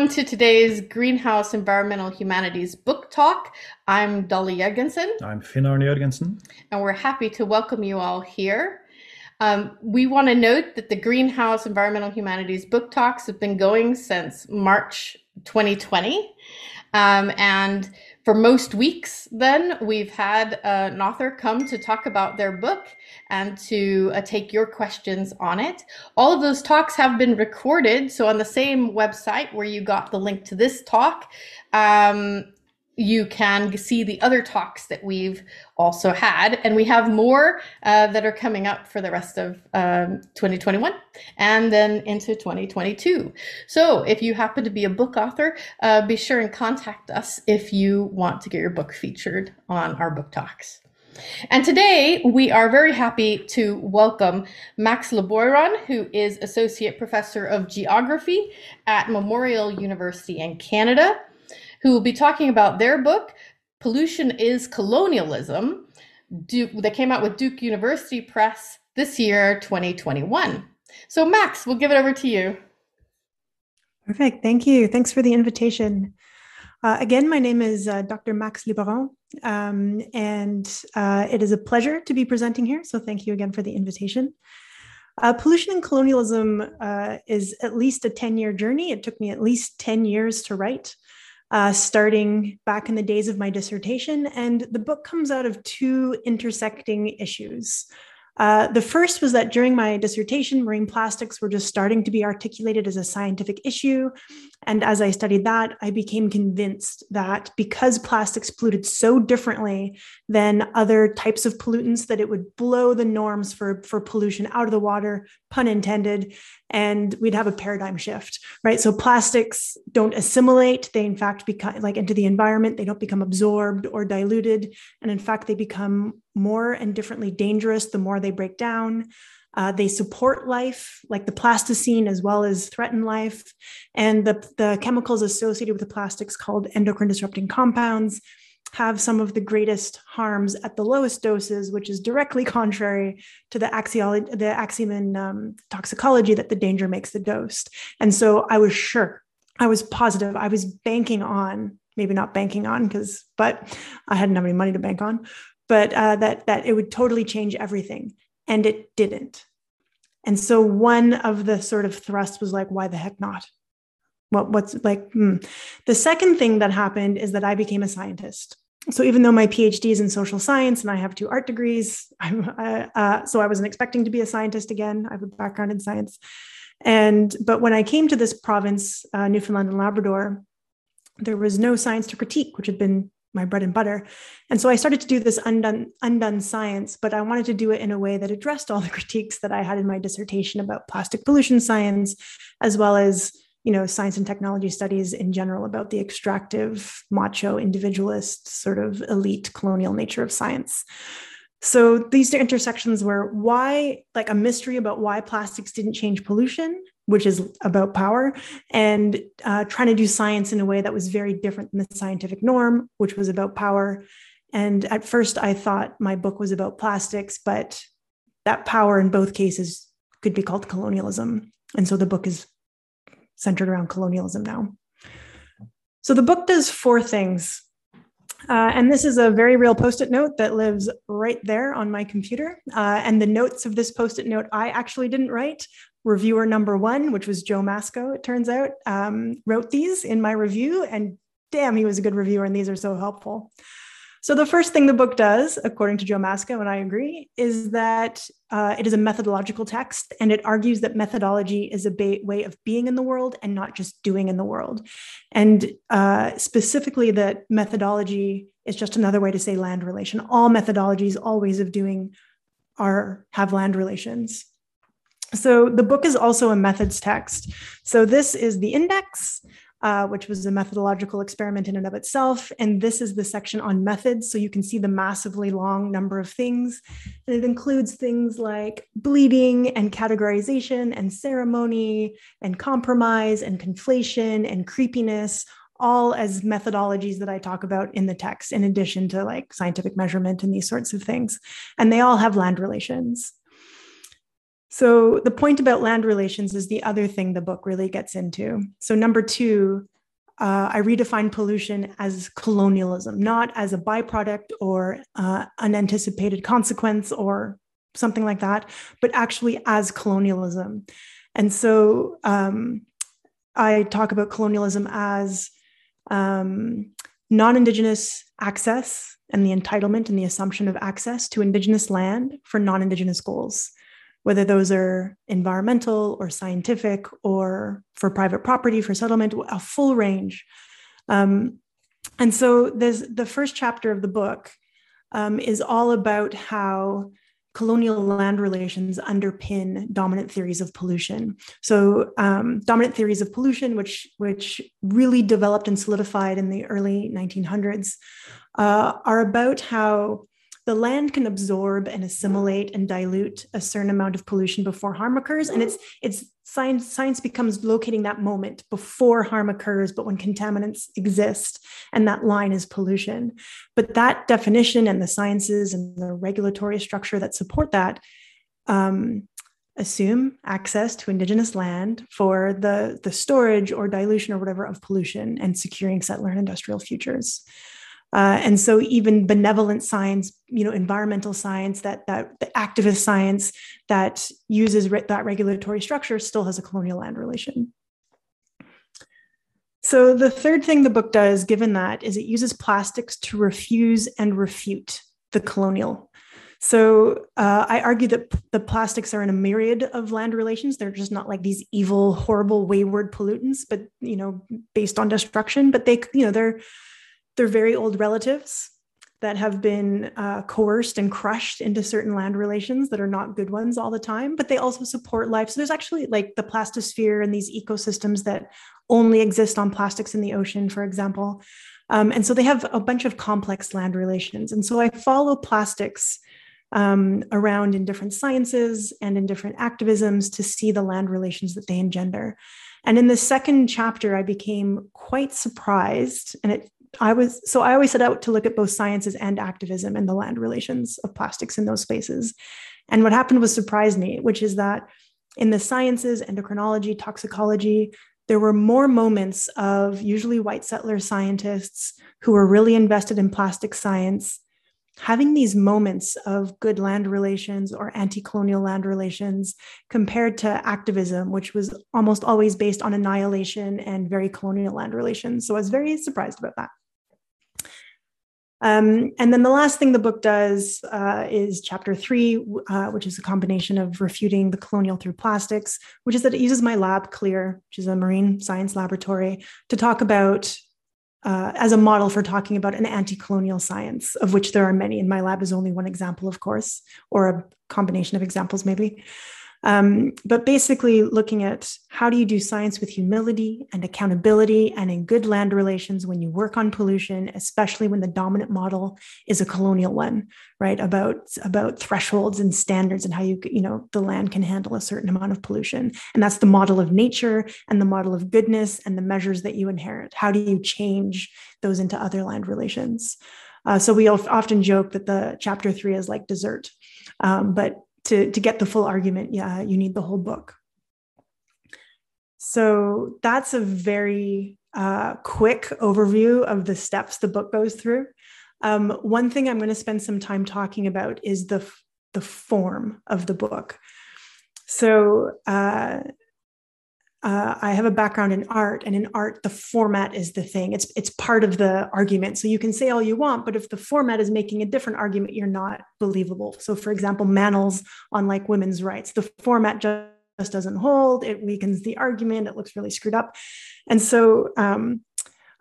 everyone to today's Greenhouse Environmental Humanities Book Talk. I'm Dolly Jørgensen. I'm Finn Arne Jørgensen. And we're happy to welcome you all here. Um, we want to note that the Greenhouse Environmental Humanities Book Talks have been going since March 2020. Um, and for most weeks, then we've had uh, an author come to talk about their book and to uh, take your questions on it. All of those talks have been recorded. So, on the same website where you got the link to this talk, um, you can see the other talks that we've also had. And we have more uh, that are coming up for the rest of um, 2021 and then into 2022. So if you happen to be a book author, uh, be sure and contact us if you want to get your book featured on our book talks. And today we are very happy to welcome Max Liboiron, who is Associate Professor of Geography at Memorial University in Canada who will be talking about their book, Pollution is Colonialism. Duke, they came out with Duke University Press this year, 2021. So, Max, we'll give it over to you. Perfect. Thank you. Thanks for the invitation. Uh, again, my name is uh, Dr. Max Liboiron, um, and uh, it is a pleasure to be presenting here. So, thank you again for the invitation. Uh, pollution and colonialism uh, is at least a 10 year journey. It took me at least 10 years to write uh, starting back in the days of my dissertation. And the book comes out of two intersecting issues. Uh, the first was that during my dissertation, marine plastics were just starting to be articulated as a scientific issue. And as I studied that, I became convinced that because plastics polluted so differently than other types of pollutants, that it would blow the norms for, for pollution out of the water, pun intended, and we'd have a paradigm shift, right? So plastics don't assimilate. They, in fact, become like into the environment, they don't become absorbed or diluted. And in fact, they become more and differently dangerous the more they break down. Uh, they support life, like the plastisphere, as well as threaten life. And the, the chemicals associated with the plastics, called endocrine disrupting compounds, have some of the greatest harms at the lowest doses, which is directly contrary to the, axiology, the axiom in um, toxicology that the danger makes the dose. And so I was sure, I was positive, I was banking on, maybe not banking on, because, but I hadn't have any money to bank on, but uh, that that it would totally change everything, and it didn't. And so one of the sort of thrusts was like, why the heck not? What what's like? Hmm. The second thing that happened is that I became a scientist. So even though my PhD is in social science and I have two art degrees, I'm uh, uh, so I wasn't expecting to be a scientist again. I have a background in science, and but when I came to this province, uh, Newfoundland and Labrador, there was no science to critique, which had been my bread and butter. And so I started to do this undone undone science, but I wanted to do it in a way that addressed all the critiques that I had in my dissertation about plastic pollution science, as well as you know science and technology studies in general about the extractive, macho, individualist, sort of elite colonial nature of science. So these two intersections were why, like a mystery about why plastics didn't change pollution, which is about power, and uh, trying to do science in a way that was very different than the scientific norm, which was about power. And at first, I thought my book was about plastics, but that power in both cases could be called colonialism. And so the book is centered around colonialism now. So the book does four things uh, and this is a very real post it note that lives right there on my computer. Uh, and the notes of this post it note I actually didn't write. Reviewer number one, which was Joe Masco, it turns out, um, wrote these in my review. And damn, he was a good reviewer, and these are so helpful. So, the first thing the book does, according to Joe Masco, and I agree, is that uh, it is a methodological text and it argues that methodology is a ba- way of being in the world and not just doing in the world. And uh, specifically, that methodology is just another way to say land relation. All methodologies, all ways of doing are have land relations. So the book is also a methods text. So this is the index uh, which was a methodological experiment in and of itself. And this is the section on methods. So you can see the massively long number of things. And it includes things like bleeding and categorization and ceremony and compromise and conflation and creepiness, all as methodologies that I talk about in the text, in addition to like scientific measurement and these sorts of things. And they all have land relations. So the point about land relations is the other thing the book really gets into. So number two, uh, I redefine pollution as colonialism, not as a byproduct or uh, unanticipated consequence or something like that, but actually as colonialism. And so um, I talk about colonialism as um, non Indigenous access and the entitlement and the assumption of access to Indigenous land for non Indigenous goals, whether those are environmental or scientific or for private property, for settlement, a full range. Um, and so there's the first chapter of the book um, is all about how colonial land relations underpin dominant theories of pollution. So, um, dominant theories of pollution, which which really developed and solidified in the early 1900s, uh, are about how the land can absorb and assimilate and dilute a certain amount of pollution before harm occurs, and it's it's science science becomes locating that moment before harm occurs but when contaminants exist and that line is pollution. But that definition and the sciences and the regulatory structure that support that um, assume access to indigenous land for the the storage or dilution or whatever of pollution and securing settler and industrial futures uh, and so even benevolent science, you know, environmental science, that that the activist science that uses re- that regulatory structure still has a colonial land relation. So the third thing the book does, given that, is it uses plastics to refuse and refute the colonial. So uh, I argue that p- the plastics are in a myriad of land relations. They're just not like these evil, horrible, wayward pollutants, but you know, based on destruction. But they, you know, they're they're very old relatives that have been uh, coerced and crushed into certain land relations that are not good ones all the time, but they also support life. So there's actually like the plastisphere and these ecosystems that only exist on plastics in the ocean, for example. Um, and so they have a bunch of complex land relations. And so I follow plastics um, around in different sciences and in different activisms to see the land relations that they engender. And in the second chapter, I became quite surprised, and it I was so I always set out to look at both sciences and activism and the land relations of plastics in those spaces. And what happened was surprised me, which is that in the sciences, endocrinology, toxicology, there were more moments of usually white settler scientists who were really invested in plastic science having these moments of good land relations or anti colonial land relations compared to activism, which was almost always based on annihilation and very colonial land relations. So I was very surprised about that. Um, and then the last thing the book does uh, is chapter three, uh, which is a combination of refuting the colonial through plastics, which is that it uses my lab, CLEAR, which is a marine science laboratory, to talk about uh, as a model for talking about an anti-colonial science, of which there are many. And my lab is only one example, of course, or a combination of examples, maybe. Um, but basically, looking at how do you do science with humility and accountability and in good land relations when you work on pollution, especially when the dominant model is a colonial one, right? About about thresholds and standards and how you you know the land can handle a certain amount of pollution, and that's the model of nature and the model of goodness and the measures that you inherit. How do you change those into other land relations? Uh, so we often joke that the chapter three is like dessert, um, but to, to get the full argument, yeah, you need the whole book. So that's a very uh, quick overview of the steps the book goes through. Um, one thing I'm going to spend some time talking about is the, the form of the book. So uh, uh, I have a background in art, and in art, the format is the thing. It's it's part of the argument. So you can say all you want, but if the format is making a different argument, you're not believable. So, for example, Manels on like women's rights, the format just, just doesn't hold. It weakens the argument. It looks really screwed up, and so um,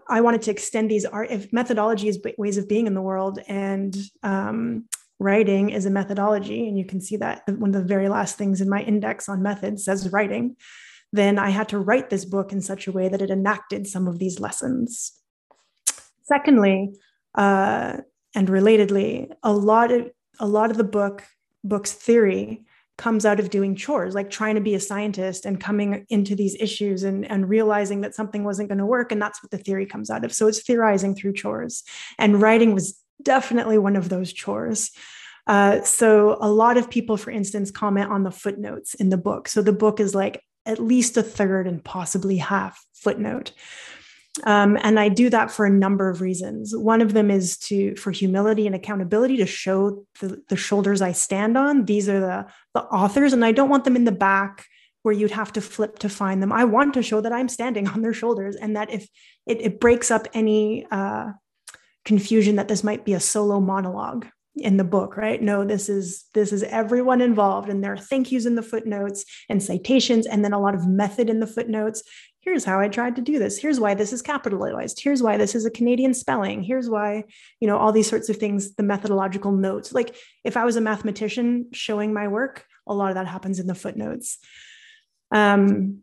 I wanted to extend these art. If methodology is ways of being in the world, and um, writing is a methodology, and you can see that one of the very last things in my index on methods says writing then I had to write this book in such a way that it enacted some of these lessons. Secondly, uh, and relatedly, a lot of a lot of the book book's theory comes out of doing chores, like trying to be a scientist and coming into these issues and, and realizing that something wasn't going to work. And that's what the theory comes out of. So it's theorizing through chores. And writing was definitely one of those chores. Uh, so a lot of people, for instance, comment on the footnotes in the book. So the book is like at least a third and possibly half footnote. Um, and I do that for a number of reasons. One of them is to for humility and accountability to show the, the shoulders I stand on. These are the, the authors, and I don't want them in the back where you'd have to flip to find them. I want to show that I'm standing on their shoulders and that if it, it breaks up any uh, confusion that this might be a solo monologue in the book right? No this is this is everyone involved and there are thank yous in the footnotes and citations and then a lot of method in the footnotes. Here's how i tried to do this. Here's why this is capitalized. Here's why this is a canadian spelling. Here's why you know all these sorts of things the methodological notes. Like if i was a mathematician showing my work a lot of that happens in the footnotes. Um,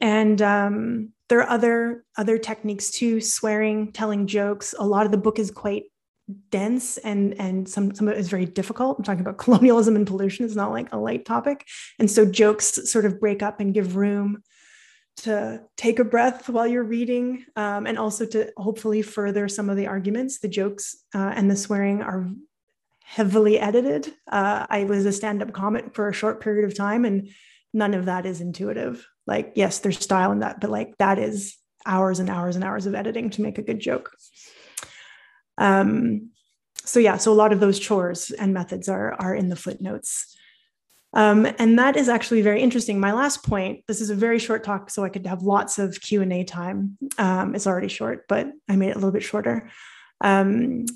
and um, there are other other techniques too swearing telling jokes. A lot of the book is quite dense and and some some of it is very difficult. I'm talking about colonialism and pollution it's not like a light topic. And so jokes sort of break up and give room to take a breath while you're reading um, and also to hopefully further some of the arguments. The jokes uh, and the swearing are heavily edited. Uh, i was a stand-up comic for a short period of time and none of that is intuitive. Like yes there's style in that but like that is hours and hours and hours of editing to make a good joke um, so yeah so a lot of those chores and methods are are in the footnotes. Um, and that is actually very interesting. My last point this is a very short talk so i could have lots of q&a time. Um, it's already short but i made it a little bit shorter. Um,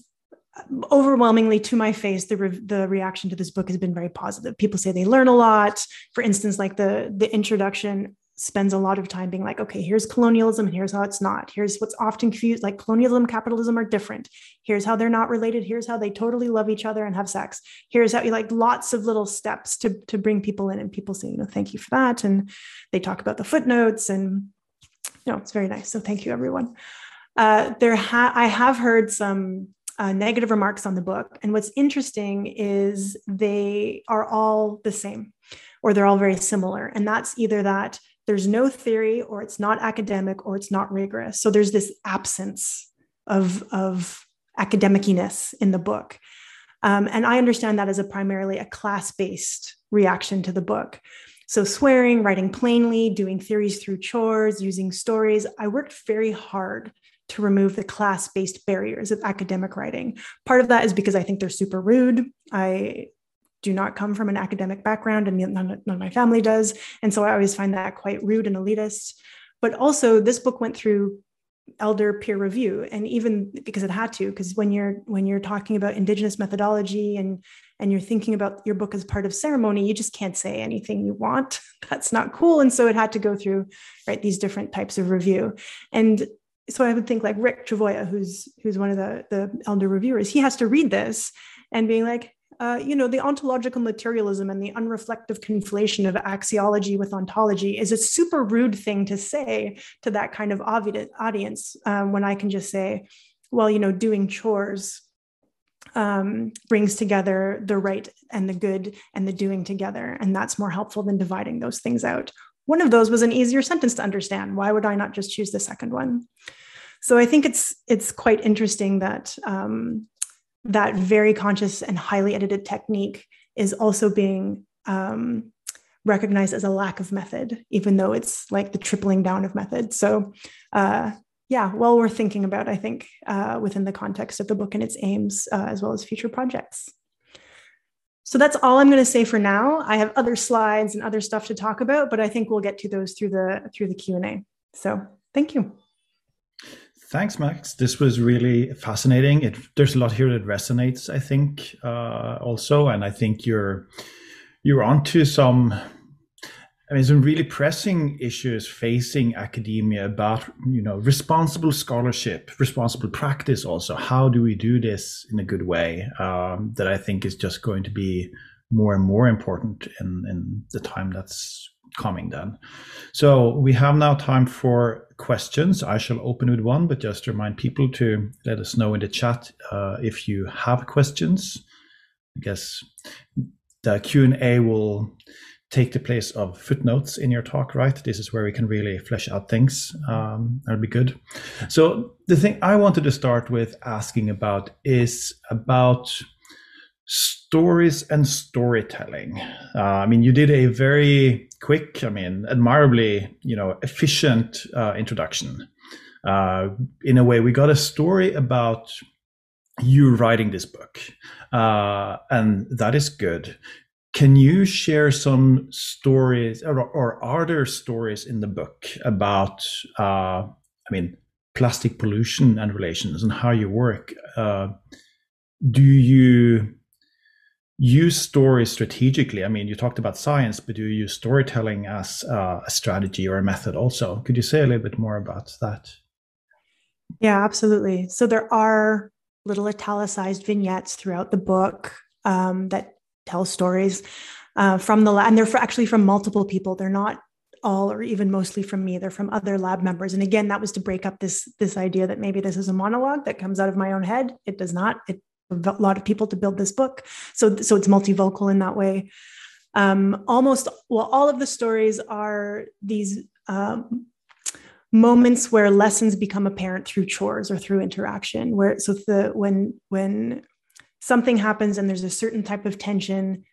overwhelmingly to my face the, re- the reaction to this book has been very positive. People say they learn a lot. For instance like the the introduction spends a lot of time being like okay here's colonialism and here's how it's not. Here's what's often confused like colonialism capitalism are different. Here's how they're not related. Here's how they totally love each other and have sex. Here's how you like lots of little steps to to bring people in and people say you know thank you for that. And they talk about the footnotes and you know it's very nice. So thank you everyone. Uh, there ha- i have heard some uh, negative remarks on the book. And what's interesting is they are all the same or they're all very similar. And that's either that there's no theory or it's not academic or it's not rigorous. So there's this absence of, of academiciness in the book. Um, and I understand that as a primarily a class based reaction to the book. So, swearing, writing plainly, doing theories through chores, using stories. I worked very hard to remove the class based barriers of academic writing. Part of that is because I think they're super rude. I do not come from an academic background, and none, none of my family does. And so I always find that quite rude and elitist. But also, this book went through elder peer review and even because it had to because when you're when you're talking about indigenous methodology and and you're thinking about your book as part of ceremony you just can't say anything you want that's not cool and so it had to go through right these different types of review and so I would think like Rick travoya who's who's one of the the elder reviewers, he has to read this and being like, uh, you know, the ontological materialism and the unreflective conflation of axiology with ontology is a super rude thing to say to that kind of audience. Um, when I can just say, well, you know, doing chores um, brings together the right and the good and the doing together, and that's more helpful than dividing those things out. One of those was an easier sentence to understand. Why would I not just choose the second one? So I think it's it's quite interesting that um, that very conscious and highly edited technique is also being um, recognized as a lack of method, even though it's like the tripling down of method. So uh, yeah, well worth thinking about, I think, uh, within the context of the book and its aims, uh, as well as future projects. So that's all I'm going to say for now. I have other slides and other stuff to talk about, but I think we'll get to those through the through the Q and A. So thank you. Thanks, Max. This was really fascinating. It, there's a lot here that resonates, I think, uh, also, and I think you're you're onto some. I mean, some really pressing issues facing academia about you know responsible scholarship, responsible practice. Also, how do we do this in a good way? Um, that I think is just going to be more and more important in in the time that's coming then. So we have now time for questions. I shall open with one, but just remind people to let us know in the chat uh, if you have questions. I guess the Q&A will take the place of footnotes in your talk, right? This is where we can really flesh out things. Um, that'll be good. So the thing I wanted to start with asking about is about stories and storytelling. Uh, I mean, you did a very quick, I mean, admirably, you know, efficient uh, introduction. Uh, in a way, we got a story about you writing this book, uh, and that is good. Can you share some stories, or, or are there stories in the book about, uh, I mean, plastic pollution and relations and how you work? Uh, do you use stories strategically? I mean, you talked about science, but do you use storytelling as uh, a strategy or a method also? Could you say a little bit more about that? Yeah, absolutely. So there are little italicized vignettes throughout the book um, that tell stories uh, from the lab, and they're actually from multiple people. They're not all or even mostly from me they're from other lab members and again that was to break up this this idea that maybe this is a monologue that comes out of my own head it does not it a lot of people to build this book. So so it's multivocal in that way. Um, almost well all of the stories are these um, moments where lessons become apparent through chores or through interaction where so the when when something happens and there's a certain type of tension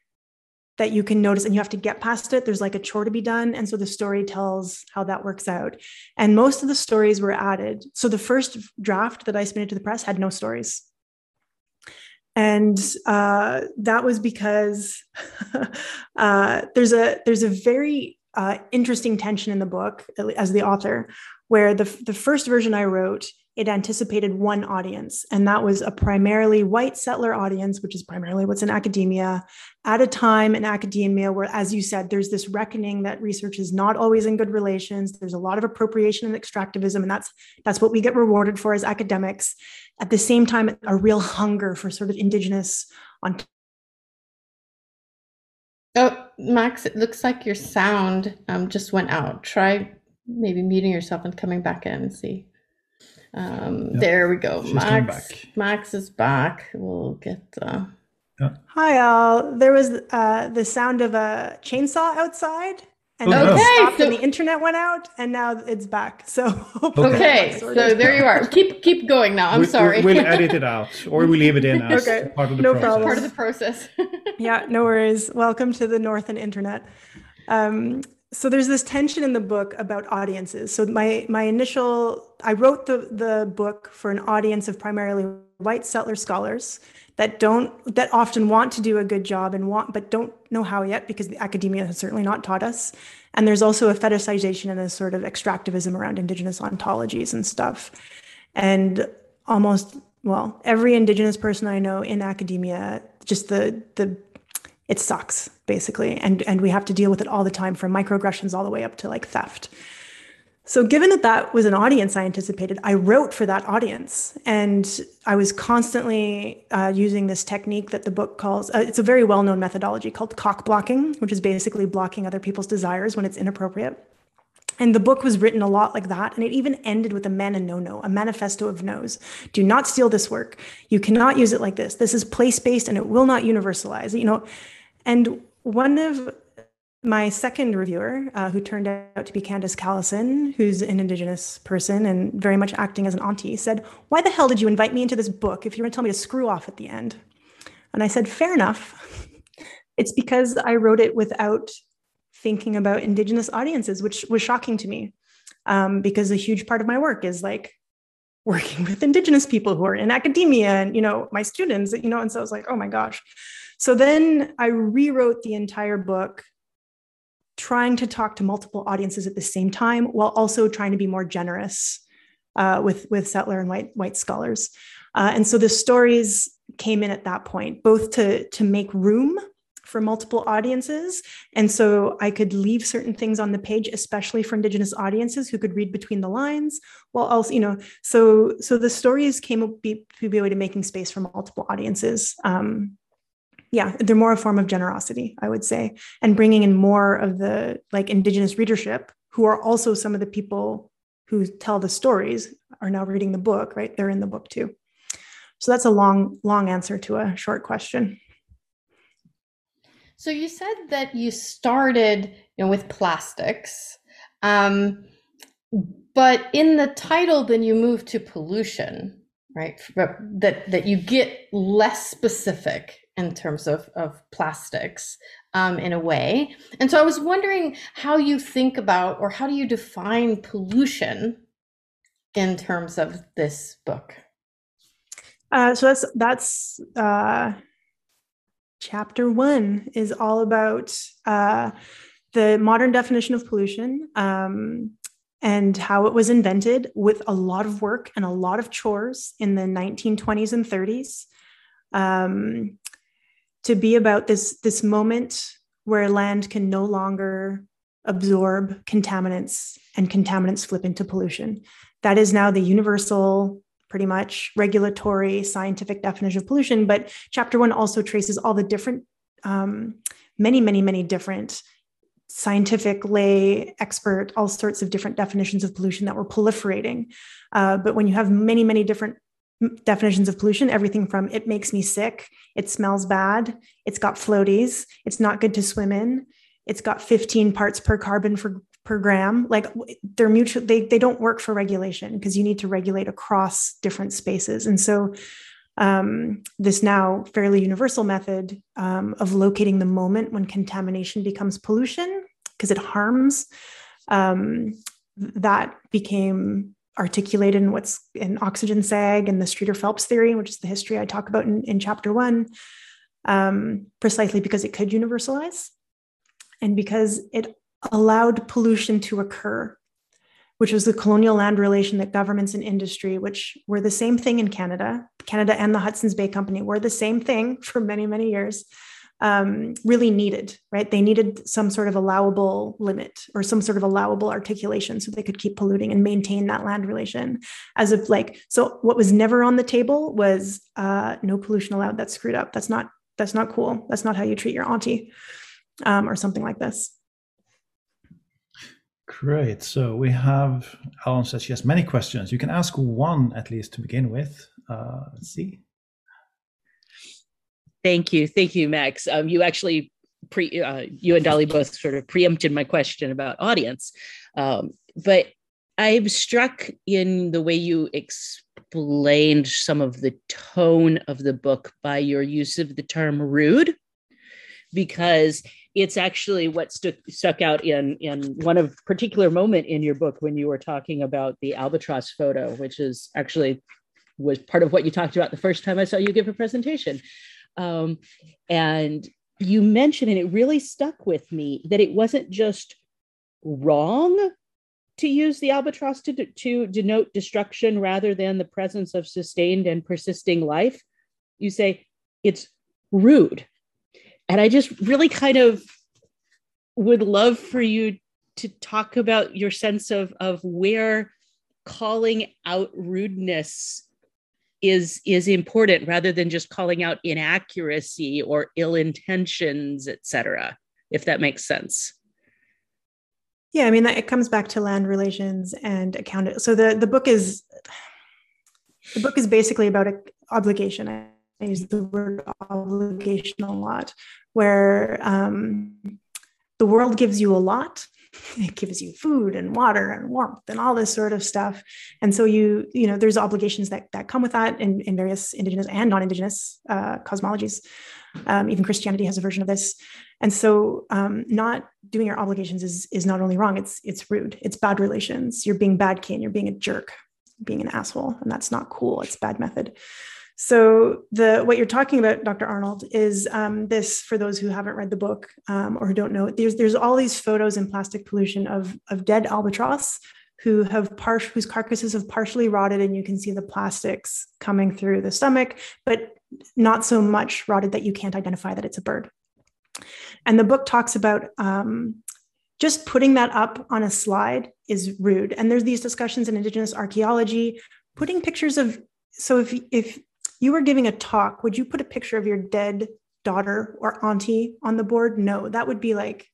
that you can notice and you have to get past it there's like a chore to be done. And so the story tells how that works out. And most of the stories were added. So the first draft that i submitted to the press had no stories and uh, that was because uh, there's a there's a very uh, interesting tension in the book as the author where the, the first version i wrote it anticipated one audience, and that was a primarily white settler audience, which is primarily what's in academia, at a time in academia where, as you said, there's this reckoning that research is not always in good relations. There's a lot of appropriation and extractivism, and that's that's what we get rewarded for as academics. At the same time, a real hunger for sort of indigenous on. Oh, Max, it looks like your sound um, just went out. Try maybe muting yourself and coming back in and see. Um, yep. There we go. She's Max, Max is back. We'll get. Uh... Hi, all. There was uh, the sound of a chainsaw outside. And oh, okay, so and the internet went out, and now it's back. So okay, so there you are. Keep keep going now. I'm we, sorry. We'll edit it out, or we leave it in as okay. part of the no process. Problem. Part of the process. yeah, no worries. Welcome to the North and Internet. Um, so there's this tension in the book about audiences. So my my initial I wrote the the book for an audience of primarily white settler scholars that don't that often want to do a good job and want but don't know how yet because the academia has certainly not taught us. And there's also a fetishization and a sort of extractivism around indigenous ontologies and stuff. And almost well, every indigenous person I know in academia, just the the it sucks basically and and we have to deal with it all the time from microaggressions all the way up to like theft so given that that was an audience i anticipated i wrote for that audience and i was constantly uh, using this technique that the book calls uh, it's a very well-known methodology called cock blocking which is basically blocking other people's desires when it's inappropriate and the book was written a lot like that. And it even ended with a man and no no, a manifesto of no's. Do not steal this work. You cannot use it like this. This is place based and it will not universalize. You know, and one of my second reviewer, uh, who turned out to be Candis Callison, who's an Indigenous person and very much acting as an auntie, said, Why the hell did you invite me into this book if you're going to tell me to screw off at the end? And I said, Fair enough. It's because I wrote it without thinking about Indigenous audiences, which was shocking to me um, because a huge part of my work is like working with Indigenous people who are in academia and, you know, my students, you know, and so I was like, oh my gosh. So then I rewrote the entire book, trying to talk to multiple audiences at the same time, while also trying to be more generous uh, with with settler and white white scholars. Uh, and so the stories came in at that point, both to to make room for multiple audiences. And so I could leave certain things on the page, especially for Indigenous audiences who could read between the lines. While also, you know, so so the stories came up be, to be a way to making space for multiple audiences. Um, yeah, they're more a form of generosity, I would say, and bringing in more of the like indigenous readership, who are also some of the people who tell the stories, are now reading the book, right? They're in the book too. So that's a long, long answer to a short question. So you said that you started, you know, with plastics, um, but in the title, then you move to pollution right? That that you get less specific in terms of of plastics um, in a way. And so I was wondering how you think about or how do you define pollution in terms of this book? Uh, so that's that's uh, chapter one is all about uh, the modern definition of pollution um, and how it was invented with a lot of work and a lot of chores in the 1920s and 30s um, to be about this this moment where land can no longer absorb contaminants and contaminants flip into pollution that is now the universal pretty much regulatory scientific definition of pollution. But chapter one also traces all the different, um, many, many, many different scientific, lay, expert, all sorts of different definitions of pollution that were proliferating. Uh, but when you have many, many different definitions of pollution, everything from it makes me sick, it smells bad, it's got floaties, it's not good to swim in, it's got 15 parts per carbon for per gram. Like they're mutual they, they don't work for regulation because you need to regulate across different spaces. And so um, this now fairly universal method um, of locating the moment when contamination becomes pollution because it harms um, that became articulated in what's in oxygen sag and the Streeter Phelps theory which is the history i talk about in, in chapter one um, precisely because it could universalize and because it allowed pollution to occur, which was the colonial land relation that governments and industry, which were the same thing in Canada, Canada and the Hudson's Bay Company were the same thing for many, many years, um, really needed, right? They needed some sort of allowable limit or some sort of allowable articulation so they could keep polluting and maintain that land relation. As if, like, so what was never on the table was uh, no pollution allowed. That's screwed up. That's not, that's not cool. That's not how you treat your auntie um, or something like this. Great. So we have Ellen says she has many questions. You can ask one at least to begin with. Uh, let's see. Thank you, thank you, Max. Um, you actually pre uh, you and Dolly both sort of preempted my question about audience, um, but I'm struck in the way you explained some of the tone of the book by your use of the term rude, because it's actually what stuck stuck out in in one of particular moment in your book when you were talking about the albatross photo, which is actually was part of what you talked about the first time I saw you give a presentation. Um, and you mentioned, and it really stuck with me, that it wasn't just wrong to use the albatross to, to denote destruction rather than the presence of sustained and persisting life. You say it's rude and I just really kind of would love for you to talk about your sense of, of where calling out rudeness is is important rather than just calling out inaccuracy or ill intentions etc if that makes sense yeah i mean it comes back to land relations and account so the the book is the book is basically about obligation I use the word obligation a lot, where um, the world gives you a lot. It gives you food and water and warmth and all this sort of stuff. And so you, you know, there's obligations that that come with that in, in various indigenous and non-indigenous uh, cosmologies. Um, even Christianity has a version of this. And so um, not doing your obligations is is not only wrong, it's it's rude. It's bad relations. You're being bad kin, you're being a jerk, being an asshole, and that's not cool. It's bad method. So the what you're talking about, Dr. Arnold, is um, this for those who haven't read the book um, or who don't know. There's there's all these photos in plastic pollution of of dead albatross who have par- whose carcasses have partially rotted, and you can see the plastics coming through the stomach, but not so much rotted that you can't identify that it's a bird. And the book talks about um, just putting that up on a slide is rude. And there's these discussions in Indigenous archaeology, putting pictures of so if if you were giving a talk, would you put a picture of your dead daughter or auntie on the board? No, that would be like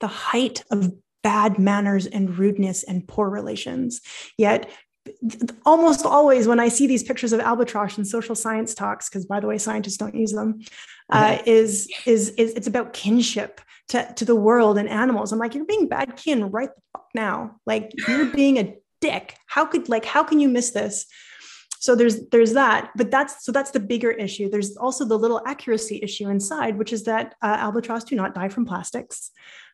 the height of bad manners and rudeness and poor relations. Yet, almost always when I see these pictures of albatross in social science talks, because by the way, scientists don't use them, uh, is, is is it's about kinship to, to the world and animals. I'm like, you're being bad kin right now. Like you're being a dick. How could like how can you miss this? So there's there's that but that's so that's the bigger issue. There's also the little accuracy issue inside which is that uh, albatross do not die from plastics.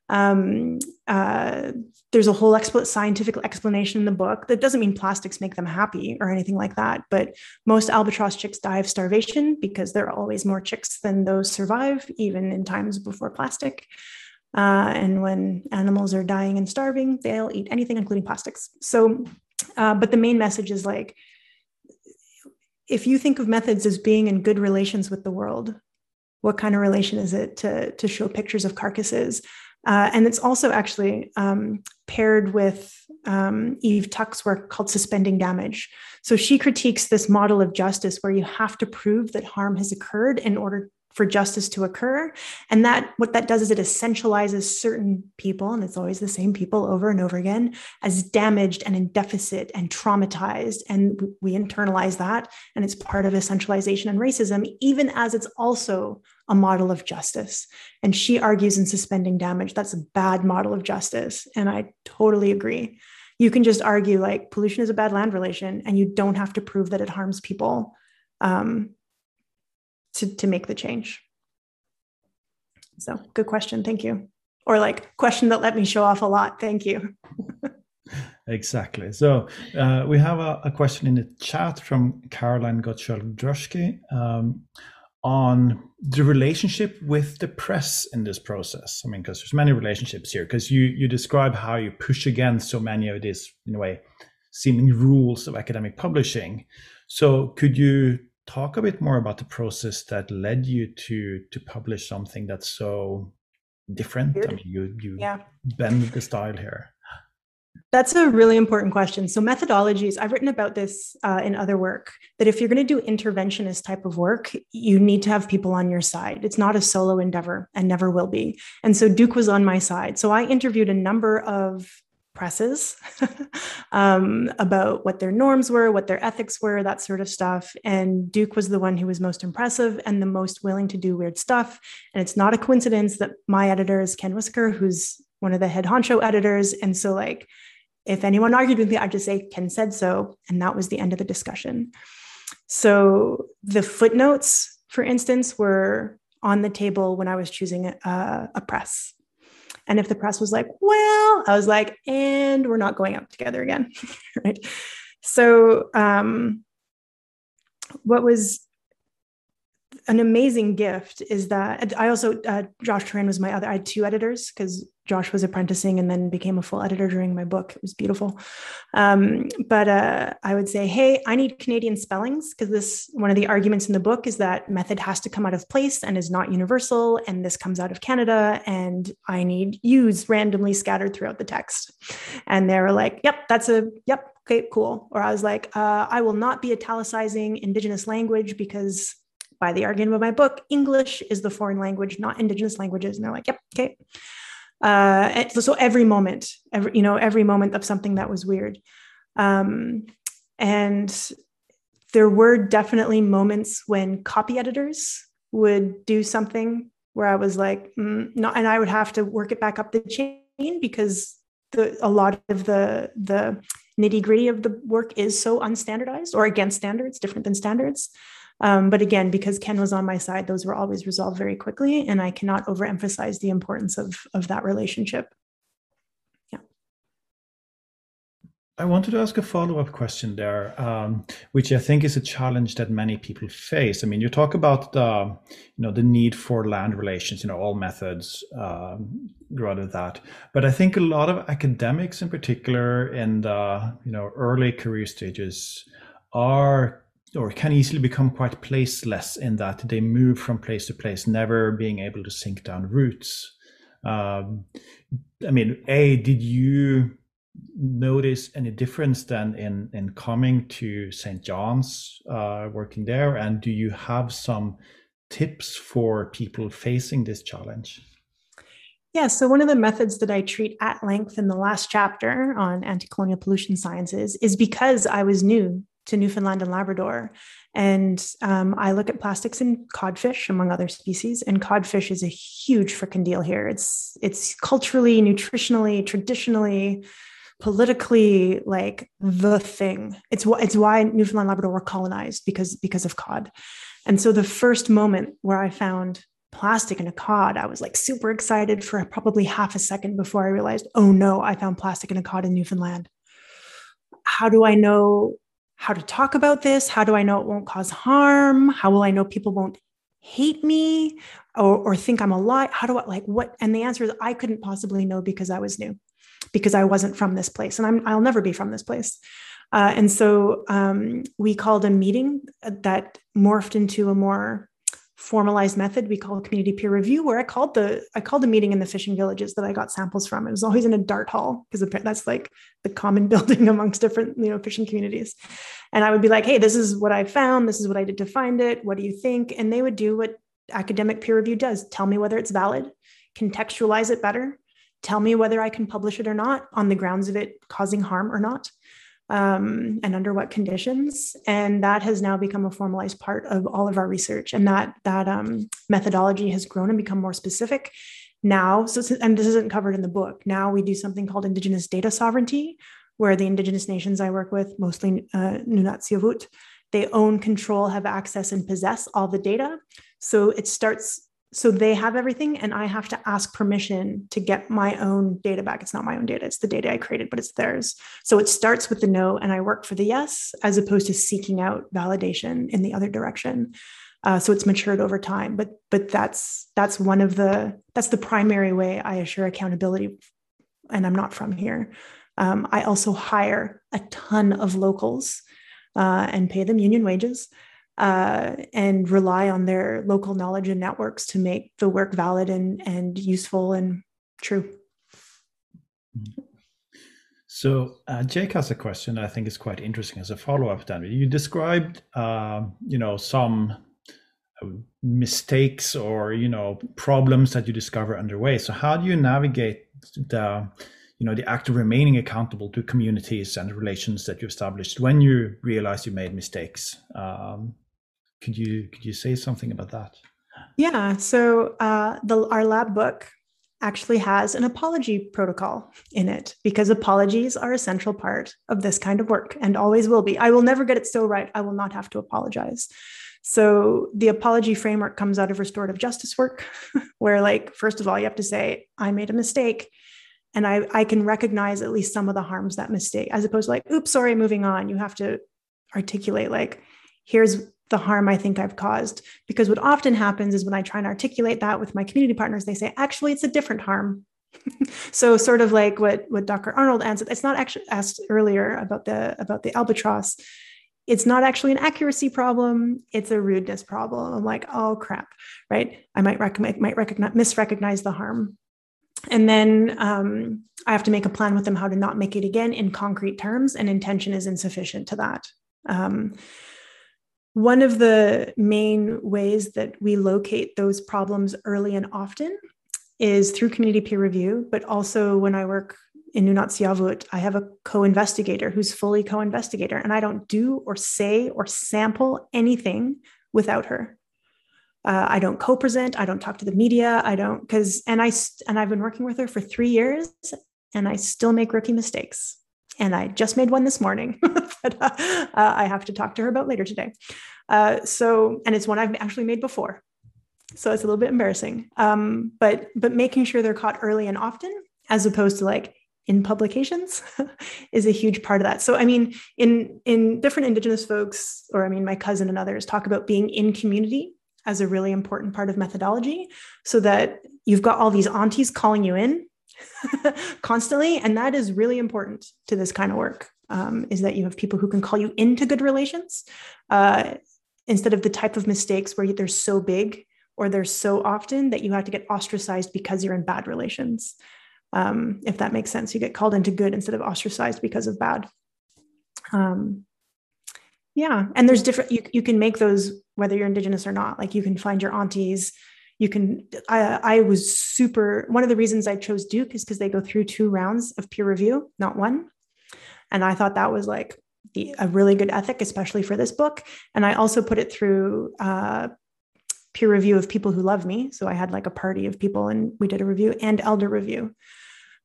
Um, uh, there's a whole expl- scientific explanation in the book that doesn't mean plastics make them happy or anything like that but most albatross chicks die of starvation because there are always more chicks than those survive even in times before plastic. Uh, and when animals are dying and starving they'll eat anything including plastics. So uh, but the main message is like if you think of methods as being in good relations with the world what kind of relation is it to, to show pictures of carcasses uh, and it's also actually um, paired with um, Eve Tuck's work called Suspending Damage. So she critiques this model of justice where you have to prove that harm has occurred in order for justice to occur. And that what that does is it essentializes certain people, and it's always the same people over and over again, as damaged and in deficit and traumatized. And we internalize that. And it's part of essentialization and racism, even as it's also a model of justice. And she argues in suspending damage, that's a bad model of justice. And I totally agree. You can just argue like pollution is a bad land relation, and you don't have to prove that it harms people. Um, to, to make the change? So good question. Thank you. Or like question that let me show off a lot. Thank you. exactly. So uh, we have a, a, question in the chat from Caroline Gottschalk-Druschke um, on the relationship with the press in this process. I mean, because there's many relationships here. Because you you describe how you push against so many of these, in a way, seeming rules of academic publishing. So could you talk a bit more about the process that led you to to publish something that's so different? Weird. i mean you you yeah. bend the style here. That's a really important question. So methodologies i've written about this uh, in other work that if you're going to do interventionist type of work you need to have people on your side. It's not a solo endeavor and never will be. And so duke was on my side. So i interviewed a number of presses um, about what their norms were, what their ethics were, that sort of stuff. And Duke was the one who was most impressive and the most willing to do weird stuff. And it's not a coincidence that my editor is Ken Wissoker, who's one of the head honcho editors. And so, like, if anyone argued with me, I'd just say, Ken said so. And that was the end of the discussion. So the footnotes, for instance, were on the table when I was choosing a, a press. And if the press was like, well, I was like, and we're not going out together again. right. So, um, what was an amazing gift is that I also, uh, Josh Tranen was my other, I had two editors because Josh was apprenticing and then became a full editor during my book. It was beautiful. Um, but uh, I would say, hey, I need Canadian spellings because this one of the arguments in the book is that method has to come out of place and is not universal. And this comes out of Canada. And I need U's randomly scattered throughout the text. And they were like, yep, that's a, yep, okay, cool. Or I was like, uh, I will not be italicizing Indigenous language because by the argument of my book, English is the foreign language, not Indigenous languages. And they're like, yep, okay. Uh, so every moment every you know every moment of something that was weird. Um, and there were definitely moments when copy editors would do something where i was like mm, no and i would have to work it back up the chain because the a lot of the the nitty gritty of the work is so unstandardized or against standards different than standards um, but again, because Ken was on my side, those were always resolved very quickly. And I cannot overemphasize the importance of, of that relationship. Yeah. I wanted to ask a follow up question there, um, which I think is a challenge that many people face. I mean, you talk about the, you know, the need for land relations, you know, all methods, um, rather that. But I think a lot of academics, in particular, in the you know early career stages, are or can easily become quite placeless in that they move from place to place, never being able to sink down roots. Um, I mean, a did you notice any difference then in in coming to St. John's, uh, working there, and do you have some tips for people facing this challenge? Yeah, so one of the methods that I treat at length in the last chapter on anti colonial pollution sciences is because I was new to Newfoundland and Labrador. And um, I look at plastics in codfish, among other species. And codfish is a huge freaking deal here. It's it's culturally, nutritionally, traditionally, politically like the thing. It's it's why Newfoundland and Labrador were colonized because because of cod. And so the first moment where I found plastic in a cod, I was like super excited for probably half a second before I realized, oh no, I found plastic in a cod in Newfoundland. How do I know how to talk about this? How do I know it won't cause harm? How will I know people won't hate me or, or think I'm a lie? How do I like what? And the answer is I couldn't possibly know because I was new, because I wasn't from this place, and I'm I'll never be from this place. Uh, and so um, we called a meeting that morphed into a more formalized method we call community peer review where i called the i called the meeting in the fishing villages that i got samples from. It was always in a dart hall because that's like the common building amongst different you know fishing communities. And i would be like hey this is what i found. This is what i did to find it. What do you think? And they would do what academic peer review does. Tell me whether it's valid contextualize it better tell me whether i can publish it or not on the grounds of it causing harm or not um, and under what conditions. And that has now become a formalized part of all of our research. And that that um, methodology has grown and become more specific. Now, so and this isn't covered in the book. Now we do something called Indigenous data sovereignty, where the Indigenous nations I work with, mostly uh, Nunatsiavut, they own, control, have access, and possess all the data. So it starts so they have everything and i have to ask permission to get my own data back it's not my own data it's the data i created but it's theirs. So it starts with the no and i work for the yes as opposed to seeking out validation in the other direction. Uh, so it's matured over time but but that's that's one of the that's the primary way i assure accountability and i'm not from here. Um, i also hire a ton of locals uh, and pay them union wages uh, and rely on their local knowledge and networks to make the work valid and, and useful and true. So uh, Jake has a question I think is quite interesting as a follow-up. Then you described, uh, you know, some uh, mistakes or you know problems that you discover underway. So how do you navigate the, you know, the act of remaining accountable to communities and relations that you established when you realize you made mistakes? Um, could you could you say something about that? Yeah. So uh, the our lab book actually has an apology protocol in it because apologies are a central part of this kind of work and always will be. I will never get it so right. I will not have to apologize. So the apology framework comes out of restorative justice work, where like first of all you have to say I made a mistake, and I I can recognize at least some of the harms that mistake, as opposed to like oops sorry moving on. You have to articulate like here's the harm I think I've caused. Because what often happens is when I try and articulate that with my community partners, they say, actually, it's a different harm. so sort of like what, what Dr. Arnold answered, it's not actually asked earlier about the about the albatross. It's not actually an accuracy problem, it's a rudeness problem. I'm like, oh crap, right? I might recommend might recognize misrecognize the harm. And then um, I have to make a plan with them how to not make it again in concrete terms, and intention is insufficient to that. Um, one of the main ways that we locate those problems early and often is through community peer review, but also when I work in Nunatsiavut, I have a co-investigator who's fully co-investigator, and I don't do or say or sample anything without her. Uh, I don't co-present. I don't talk to the media. I don't because and I and I've been working with her for three years, and I still make rookie mistakes and I just made one this morning that uh, uh, I have to talk to her about later today. Uh, so, and it's one I've actually made before, so it's a little bit embarrassing. Um, but but making sure they're caught early and often, as opposed to like in publications, is a huge part of that. So, I mean, in in different Indigenous folks, or I mean, my cousin and others talk about being in community as a really important part of methodology, so that you've got all these aunties calling you in constantly. And that is really important to this kind of work, um, is that you have people who can call you into good relations uh, instead of the type of mistakes where they're so big or they're so often that you have to get ostracized because you're in bad relations. Um, if that makes sense, you get called into good instead of ostracized because of bad. Um, yeah, and there's different. You you can make those whether you're indigenous or not. Like you can find your aunties you can I, I was super one of the reasons i chose duke is because they go through two rounds of peer review not one. And i thought that was like the, a really good ethic especially for this book. And i also put it through uh, peer review of people who love me. So i had like a party of people and we did a review and elder review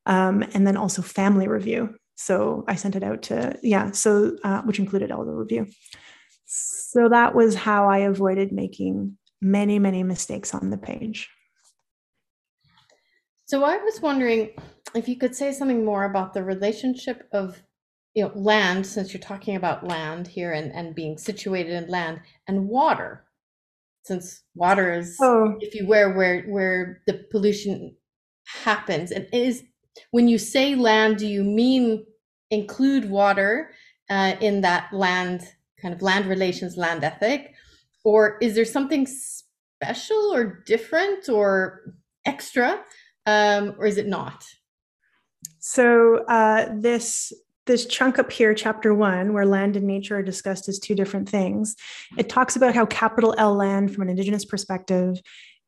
um, and then also family review. So I sent it out to, yeah, so uh, which included elder review. So that was how I avoided making many, many mistakes on the page. So I was wondering if you could say something more about the relationship of you know land, since you're talking about land here and, and being situated in land and water, since water is oh. if you where where where the pollution happens. And is when you say land, do you mean include water uh, in that land kind of land relations, land ethic? Or is there something special or different or extra? Um, or is it not? So uh, this this chunk up here, chapter one, where land and nature are discussed as two different things, it talks about how capital L land from an indigenous perspective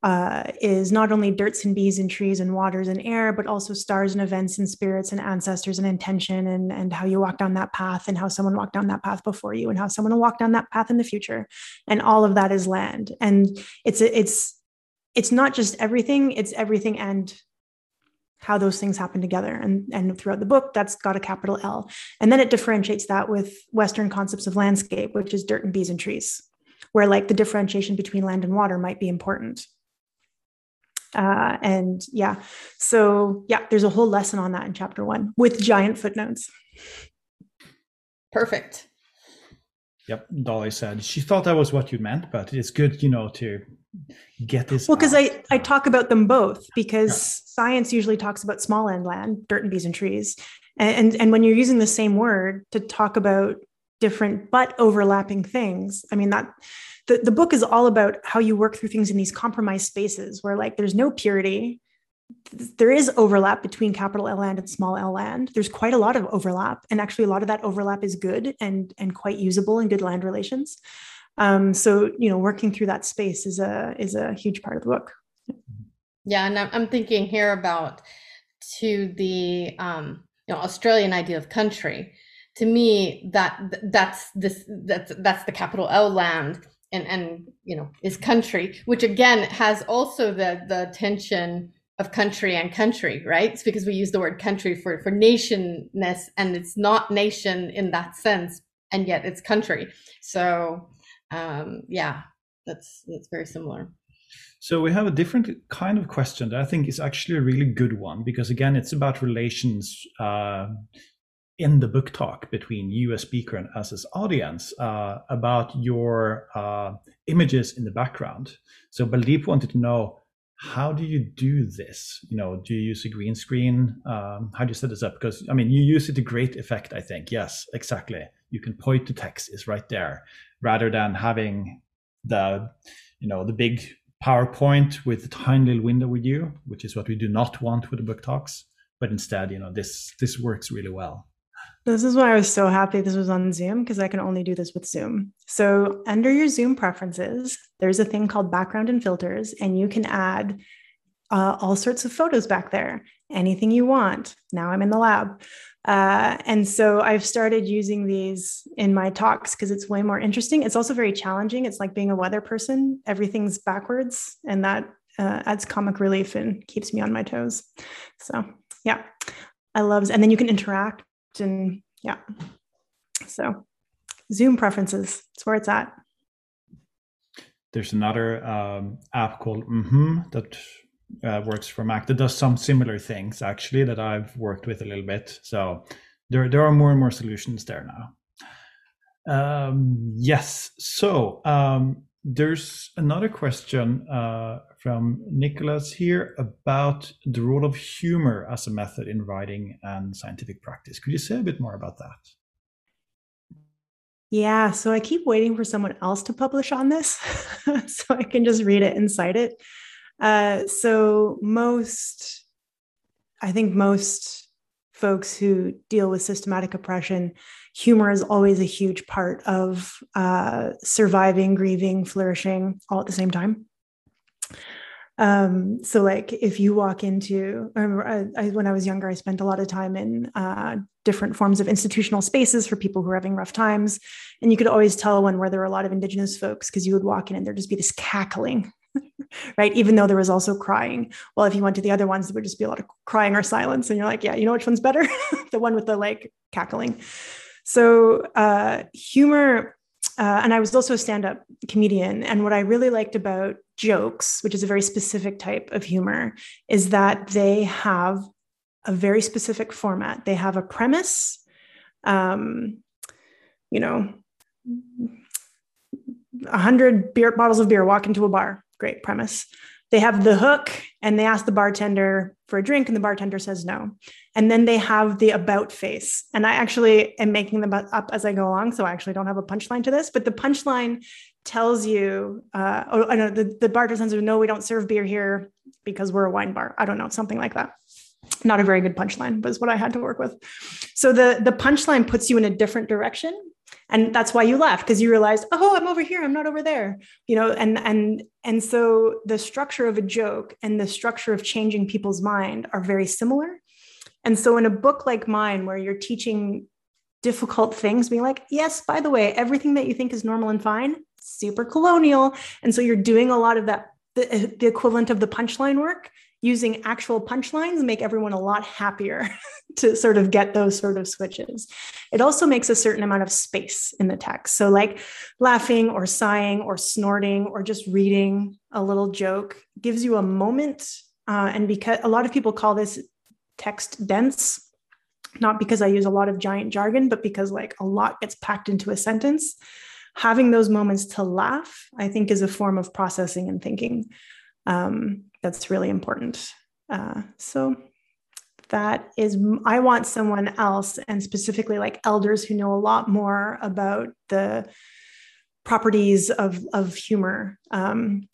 uh, is not only dirts and bees and trees and waters and air, but also stars and events and spirits and ancestors and intention and, and how you walk down that path and how someone walked down that path before you and how someone will walk down that path in the future. And all of that is land. And it's it's it's not just everything, it's everything and how those things happen together. And, and throughout the book, that's got a capital L. And then it differentiates that with Western concepts of landscape, which is dirt and bees and trees, where like the differentiation between land and water might be important. Uh, and yeah, so yeah, there's a whole lesson on that in chapter one with giant footnotes. Perfect. Yep, Dolly said she thought that was what you meant, but it's good, you know, to get this. Well, because I I talk about them both because yeah. science usually talks about small end land, dirt and bees and trees, and, and and when you're using the same word to talk about different but overlapping things, I mean that the, the book is all about how you work through things in these compromised spaces where like there's no purity there is overlap between capital L land and small L land. There's quite a lot of overlap, and actually, a lot of that overlap is good and and quite usable in good land relations. Um, so, you know, working through that space is a is a huge part of the book. Yeah, and I'm thinking here about to the um, you know Australian idea of country. To me, that that's this that's that's the capital L land and and you know is country which again has also the the tension of country and country right? It's because we use the word country for for nationness and it's not nation in that sense and yet it's country. So um yeah that's that's very similar. So we have a different kind of question that I think is actually a really good one because again, it's about relations uh, in the book talk between you as speaker and us as audience uh, about your uh, images in the background. So Baldeep wanted to know how do you do this? You know, do you use a green screen? Um, how do you set this up? Because I mean, you use it to great effect. I think yes, exactly. You can point to text is right there, rather than having the, you know, the big PowerPoint with a tiny little window with you, which is what we do not want with the book talks. But instead, you know, this this works really well. This is why I was so happy this was on Zoom because I can only do this with Zoom. So, under your Zoom preferences, there's a thing called background and filters, and you can add uh, all sorts of photos back there, anything you want. Now I'm in the lab. Uh, and so I've started using these in my talks because it's way more interesting. It's also very challenging. It's like being a weather person, everything's backwards, and that uh, adds comic relief and keeps me on my toes. So, yeah, I love, and then you can interact and yeah. So Zoom preferences, it's where it's at. There's another um, app called mm-hmm that uh, works for Mac that does some similar things actually that I've worked with a little bit. So there there are more and more solutions there now. Um, yes. So um, there's another question uh, from Nicholas here about the role of humor as a method in writing and scientific practice. Could you say a bit more about that? Yeah, so I keep waiting for someone else to publish on this so I can just read it and cite it. Uh, so, most, I think most folks who deal with systematic oppression humor is always a huge part of uh, surviving, grieving, flourishing all at the same time. Um, so, like, if you walk into, I remember I, I, when I was younger, I spent a lot of time in uh, different forms of institutional spaces for people who are having rough times. And you could always tell when where there were a lot of Indigenous folks because you would walk in and there'd just be this cackling right? Even though there was also crying. Well, if you went to the other ones, there would just be a lot of crying or silence. And you're like, yeah, you know which one's better? the one with the like cackling. So uh, humor, uh, and I was also a stand up comedian. And what I really liked about jokes, which is a very specific type of humor, is that they have a very specific format. They have a premise, um, you know, 100 beer bottles of beer walk into a bar great premise they have the hook and they ask the bartender for a drink and the bartender says no. And then they have the about face. And i actually am making them up as i go along so i actually don't have a punchline to this but the punchline tells you uh, oh I know the, the bartender says no we don't serve beer here because we're a wine bar. I don't know something like that. Not a very good punchline but what i had to work with. So the the punchline puts you in a different direction and that's why you left because you realized oh i'm over here. I'm not over there. You know and and and so the structure of a joke and the structure of changing people's mind are very similar. And so in a book like mine where you're teaching difficult things being like yes by the way everything that you think is normal and fine super colonial. And so you're doing a lot of that the, the equivalent of the punchline work using actual punchlines make everyone a lot happier to sort of get those sort of switches. It also makes a certain amount of space in the text. So, like laughing or sighing or snorting or just reading a little joke gives you a moment. Uh, and because a lot of people call this text dense, not because I use a lot of giant jargon, but because like a lot gets packed into a sentence. Having those moments to laugh, I think, is a form of processing and thinking. Um, that's really important. Uh, so that is, I want someone else, and specifically like elders who know a lot more about the properties of, of humor um,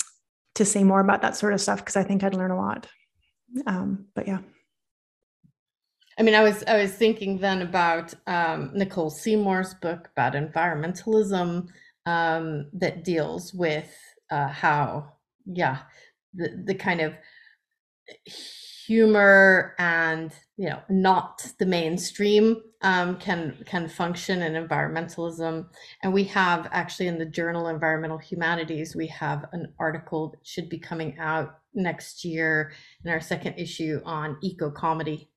to say more about that sort of stuff because I think I'd learn a lot. Um, but yeah. I mean, I was I was thinking then about um, Nicole Seymour's book about environmentalism um, that deals with uh, how, yeah, the the kind of humor and you know not the mainstream um, can can function in environmentalism. And we have actually in the journal environmental humanities we have an article that should be coming out next year in our second issue on eco comedy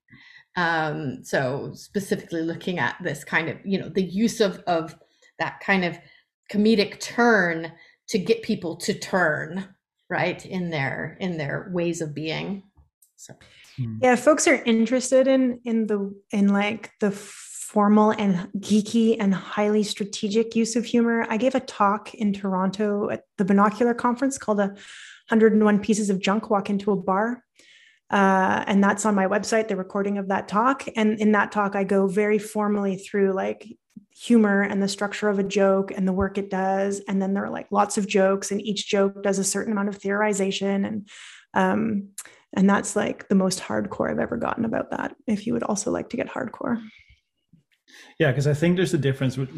um, so specifically looking at this kind of you know the use of of that kind of comedic turn to get people to turn right in their in their ways of being. So hmm. yeah folks are interested in in the in like the formal and geeky and highly strategic use of humor. I gave a talk in toronto at the binocular conference called a 101 pieces of junk walk into a bar. Uh, and that's on my website the recording of that talk. And in that talk i go very formally through like humor and the structure of a joke and the work it does. And then there are like lots of jokes and each joke does a certain amount of theorization. And um, and that's like the most hardcore i've ever gotten about that if you would also like to get hardcore. Yeah because i think there's a difference with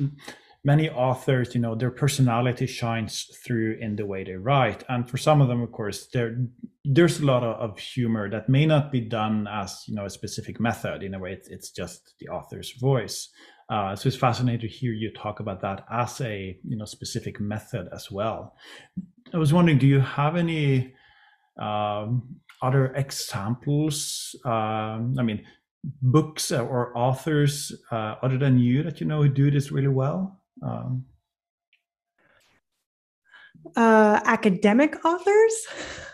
many authors you know their personality shines through in the way they write. And for some of them of course there there's a lot of, of humor that may not be done as you know a specific method. In a way it's, it's just the author's voice uh, so it's fascinating to hear you talk about that as a you know specific method as well. I was wondering, do you have any um, other examples? Um, I mean, books or authors uh, other than you that you know who do this really well? Um, uh, academic authors.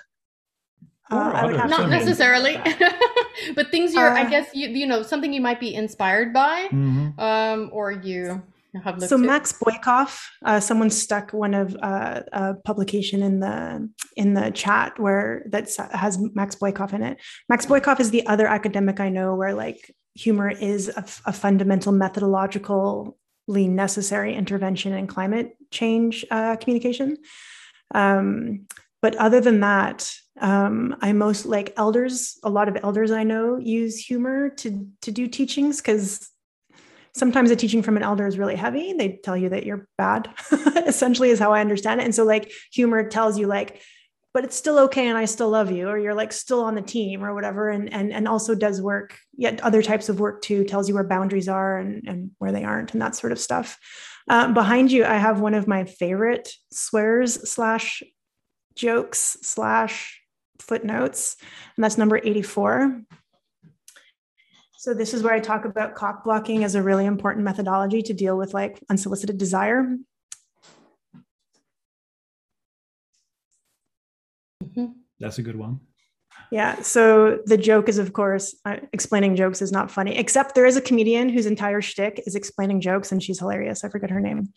Uh, not necessarily, but things you're, uh, I guess you you know something you might be inspired by, mm-hmm. um, or you have so Max Boykoff, uh, someone stuck one of uh, a publication in the in the chat where that has Max Boykoff in it. Max Boykoff is the other academic I know where like humor is a, a fundamental methodologically necessary intervention in climate change uh, communication. Um, but other than that, um, I most like elders. A lot of elders I know use humor to to do teachings because sometimes a teaching from an elder is really heavy. They tell you that you're bad, essentially, is how I understand it. And so, like, humor tells you, like, but it's still okay and I still love you, or you're like still on the team or whatever. And and and also does work, yet other types of work too, tells you where boundaries are and, and where they aren't and that sort of stuff. Uh, behind you, I have one of my favorite swears slash jokes slash footnotes, and that's number 84. So this is where I talk about cock blocking as a really important methodology to deal with like unsolicited desire. Mm-hmm. That's a good one. Yeah. So the joke is, of course, uh, explaining jokes is not funny, except there is a comedian whose entire shtick is explaining jokes, and she's hilarious. I forget her name.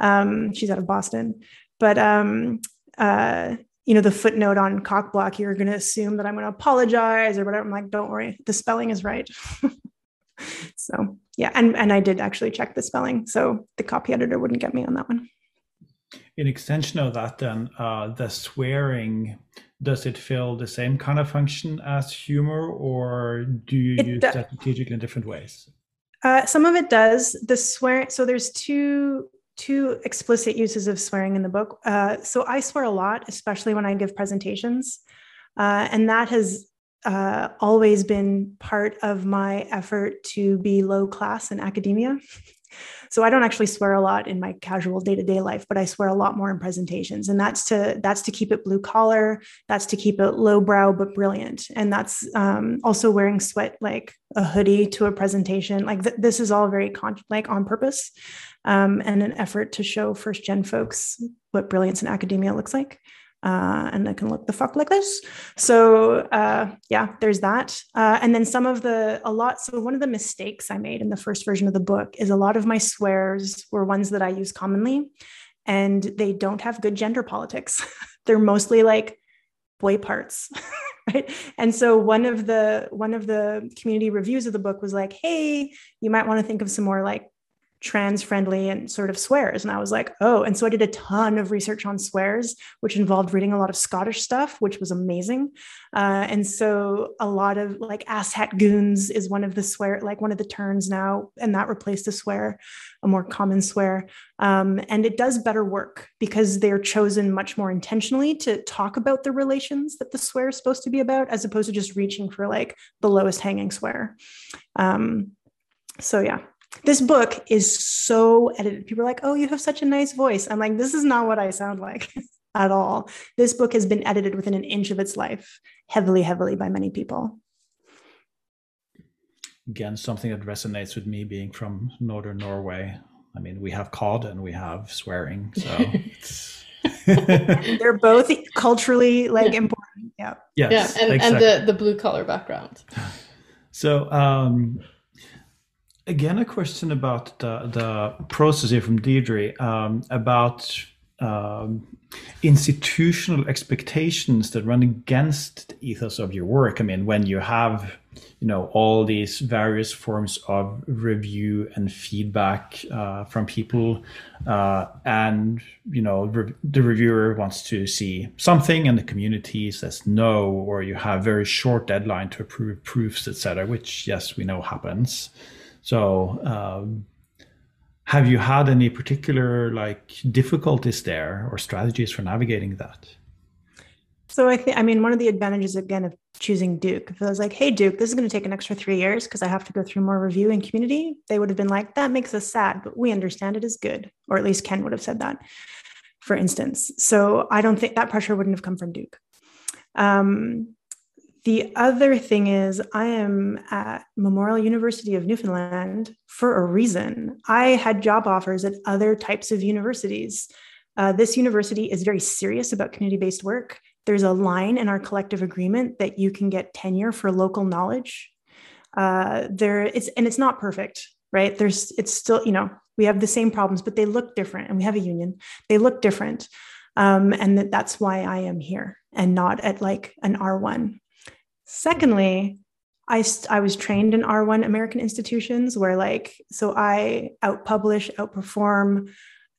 Um, she's out of Boston. But, um, uh, you know, the footnote on cockblock, you're going to assume that I'm going to apologize or whatever. I'm like, don't worry, the spelling is right. so, yeah. And, and I did actually check the spelling. So the copy editor wouldn't get me on that one. In extension of that, then, uh, the swearing does it fill the same kind of function as humor or do you it use do- that strategically in different ways uh, some of it does the swear so there's two two explicit uses of swearing in the book uh, so i swear a lot especially when i give presentations uh, and that has uh, always been part of my effort to be low class in academia so I don't actually swear a lot in my casual day-to-day life, but I swear a lot more in presentations. And that's to that's to keep it blue collar, that's to keep it lowbrow but brilliant. And that's um, also wearing sweat like a hoodie to a presentation. Like th- this is all very con- like on purpose um, and an effort to show first gen folks what brilliance in academia looks like uh, and it can look the fuck like this. So uh, yeah, there's that. Uh, and then some of the a lot. So one of the mistakes I made in the first version of the book is a lot of my swears were ones that I use commonly, and they don't have good gender politics. They're mostly like boy parts. right and so one of the one of the community reviews of the book was like hey you might want to think of some more like trans friendly and sort of swears. And I was like, oh. And so I did a ton of research on swears, which involved reading a lot of Scottish stuff, which was amazing. Uh, and so a lot of like asshat goons is one of the swear, like one of the turns now, and that replaced a swear, a more common swear. Um, and it does better work because they're chosen much more intentionally to talk about the relations that the swear is supposed to be about, as opposed to just reaching for like the lowest hanging swear. Um, so yeah, this book is so edited. People are like, oh, you have such a nice voice. I'm like, this is not what I sound like at all. This book has been edited within an inch of its life, heavily, heavily by many people. Again, something that resonates with me being from Northern Norway. I mean, we have cod and we have swearing. So they're both culturally like yeah. important. Yeah. Yes, yeah. And, exactly. and the, the blue collar background. So, um, again a question about the, the process here from Deirdre um, about um, institutional expectations that run against the ethos of your work. I mean, when you have, you know, all these various forms of review and feedback uh, from people, uh, and you know, re- the reviewer wants to see something, and the community says no, or you have very short deadline to approve proofs, etc., which yes, we know happens. So, um, have you had any particular like difficulties there or strategies for navigating that? So I think I mean one of the advantages again of choosing Duke. If I was like, "Hey Duke, this is going to take an extra three years because I have to go through more review and community," they would have been like, "That makes us sad, but we understand it is good," or at least Ken would have said that, for instance. So I don't think that pressure wouldn't have come from Duke. Um, the other thing is, I am at Memorial University of Newfoundland for a reason. I had job offers at other types of universities. Uh, this university is very serious about community based work. There's a line in our collective agreement that you can get tenure for local knowledge. Uh, there, it's and it's not perfect, right? There's, it's still, you know, we have the same problems, but they look different, and we have a union. They look different, um, and that, that's why I am here and not at like an R1 Secondly, I, I was trained in R1 American institutions where, like, so I outpublish, outperform,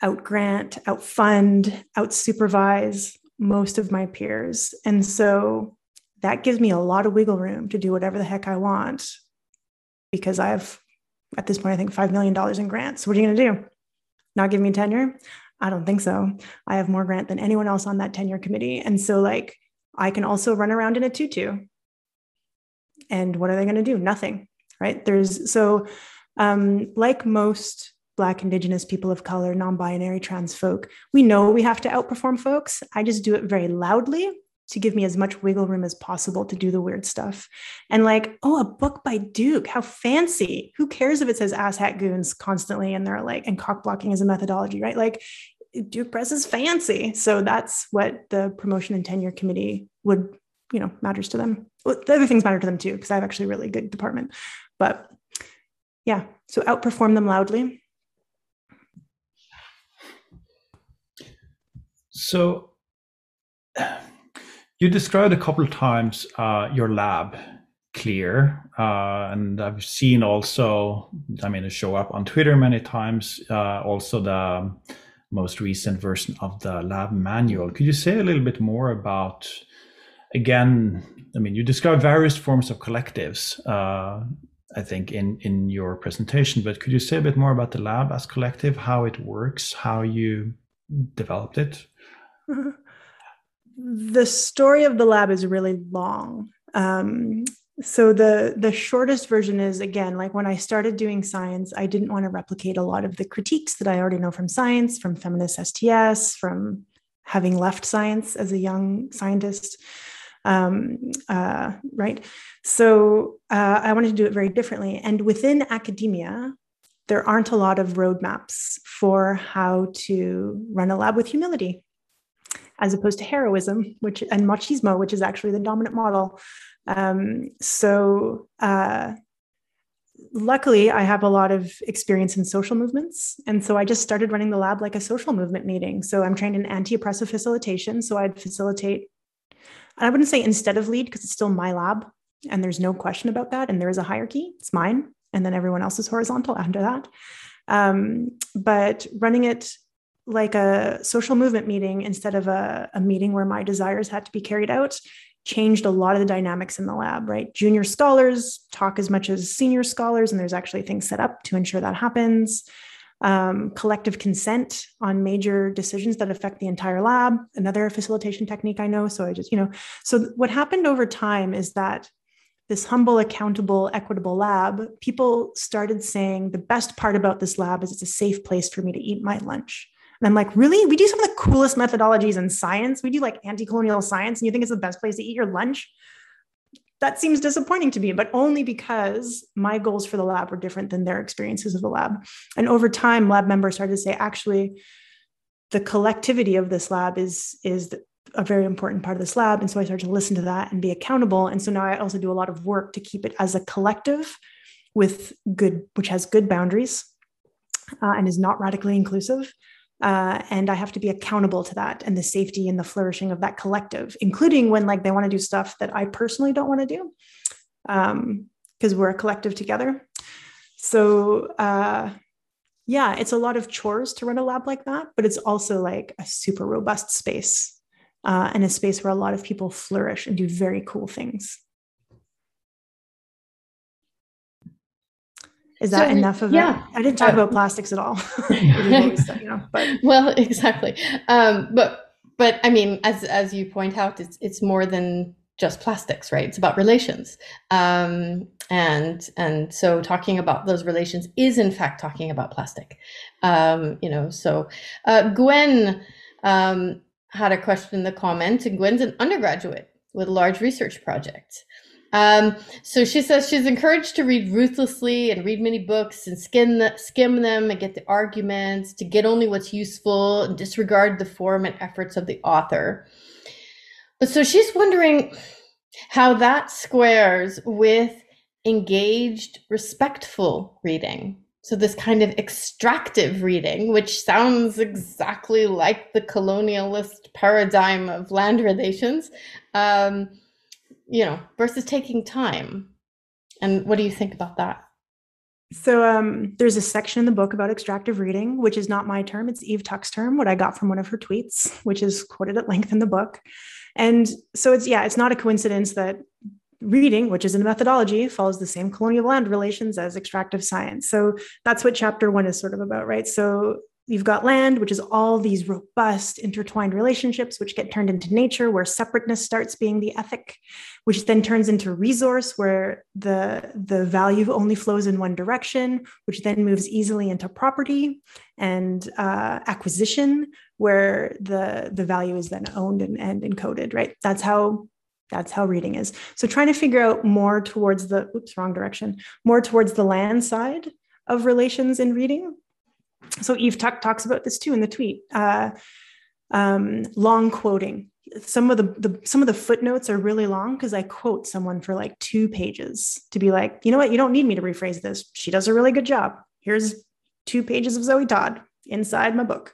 outgrant, outfund, outsupervise most of my peers. And so that gives me a lot of wiggle room to do whatever the heck I want because I have, at this point, I think $5 million in grants. What are you going to do? Not give me tenure? I don't think so. I have more grant than anyone else on that tenure committee. And so, like, I can also run around in a tutu and what are they going to do nothing right there's so um, like most Black, Indigenous, people of color, non binary, trans folk. We know we have to outperform folks. I just do it very loudly to give me as much wiggle room as possible to do the weird stuff. And like, oh, a book by Duke, how fancy. Who cares if it says asshat goons constantly and they're like, and cock blocking is a methodology, right? Like, Duke Press is fancy. So that's what the promotion and tenure committee would, you know, matters to them. Well, the other things matter to them too, because I have actually a really good department. But yeah, so outperform them loudly. So you described a couple of times uh, your lab clear uh, and i've seen also i mean it show up on twitter many times uh, also the most recent version of the lab manual could you say a little bit more about again i mean you describe various forms of collectives uh, I think, in in your presentation. But could you say a bit more about the lab as collective, how it works, how you developed it? The story of the lab is really long. Um, so the the shortest version is again like when I started doing science, I didn't want to replicate a lot of the critiques that I already know from science, from feminist STS, from having left science as a young scientist um, uh, right? So uh, I wanted to do it very differently. And within academia, there aren't a lot of roadmaps for how to run a lab with humility, as opposed to heroism, which and machismo, which is actually the dominant model. Um, so uh, luckily i have a lot of experience in social movements and so i just started running the lab like a social movement meeting so i'm trained in anti-oppressive facilitation so i'd facilitate I wouldn't say instead of lead because it's still my lab and there's no question about that. And there is a hierarchy, it's mine. And then everyone else is horizontal after that. Um, but running it like a social movement meeting instead of a, a meeting where my desires had to be carried out changed a lot of the dynamics in the lab, right? Junior scholars talk as much as senior scholars, and there's actually things set up to ensure that happens um, collective consent on major decisions that affect the entire lab, another facilitation technique I know. So I just, you know, so what happened over time is that this humble, accountable, equitable lab, people started saying the best part about this lab is it's a safe place for me to eat my lunch. And I'm like, really? We do some of the coolest methodologies in science. We do like anti colonial science, and you think it's the best place to eat your lunch? That seems disappointing to me, but only because my goals for the lab were different than their experiences of the lab. And over time, lab members started to say, actually, the collectivity of this lab is is a very important part of this lab. And so I started to listen to that and be accountable. And so now I also do a lot of work to keep it as a collective with good, which has good boundaries uh, and is not radically inclusive. Uh, and I have to be accountable to that and the safety and the flourishing of that collective, including when like they want to do stuff that I personally don't want to do, because um, we're a collective together. So uh, yeah, it's a lot of chores to run a lab like that, but it's also like a super robust space uh, and a space where a lot of people flourish and do very cool things. Is that so, enough of yeah. it? I didn't talk uh, about plastics at all. you know. Well, exactly. Um, but but I mean, as as you point out, it's it's more than just plastics, right? It's about relations, um, and and so talking about those relations is in fact talking about plastic. Um, you know, so uh, Gwen um, had a question in the comment, and Gwen's an undergraduate with a large research project. Um, so she says she's encouraged to read ruthlessly and read many books and skim, the, skim them and get the arguments, to get only what's useful and disregard the form and efforts of the author. But so she's wondering how that squares with engaged, respectful reading. So, this kind of extractive reading, which sounds exactly like the colonialist paradigm of land relations. Um, you know, versus taking time. And what do you think about that? So um, there's a section in the book about extractive reading, which is not my term. It's Eve Tuck's term, what I got from one of her tweets, which is quoted at length in the book. And so it's, yeah, it's not a coincidence that reading, which is in the methodology, follows the same colonial land relations as extractive science. So that's what chapter one is sort of about, right? So you've got land, which is all these robust intertwined relationships, which get turned into nature, where separateness starts being the ethic, which then turns into resource, where the, the value only flows in one direction, which then moves easily into property and uh, acquisition, where the, the value is then owned and, and encoded, right? That's how that's how reading is. So trying to figure out more towards the oops, wrong direction, more towards the land side of relations in reading. So Eve Tuck talks about this too in the tweet. Uh, um, long quoting. Some of the, the some of the footnotes are really long because I quote someone for like two pages to be like, you know what, you don't need me to rephrase this. She does a really good job. Here's two pages of Zoe Todd inside my book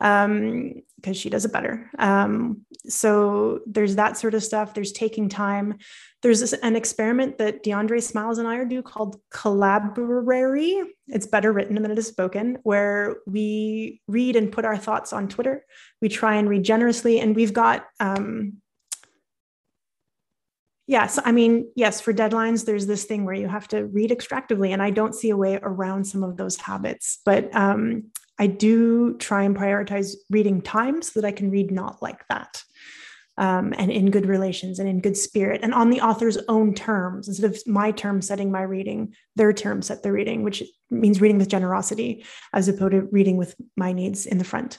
um, because she does it better. Um, so there's that sort of stuff. There's taking time. There's this, an experiment that Deondre Smiles and I are do called Collaborary. It's better written than it is spoken, where we read and put our thoughts on Twitter. We try and read generously, and we've got. Um, Yes, I mean, yes, for deadlines, there's this thing where you have to read extractively, and I don't see a way around some of those habits. But um, I do try and prioritize reading time so that I can read not like that. Um, and in good relations and in good spirit and on the author's own terms. Instead of my term setting my reading their term set the reading which means reading with generosity as opposed to reading with my needs in the front.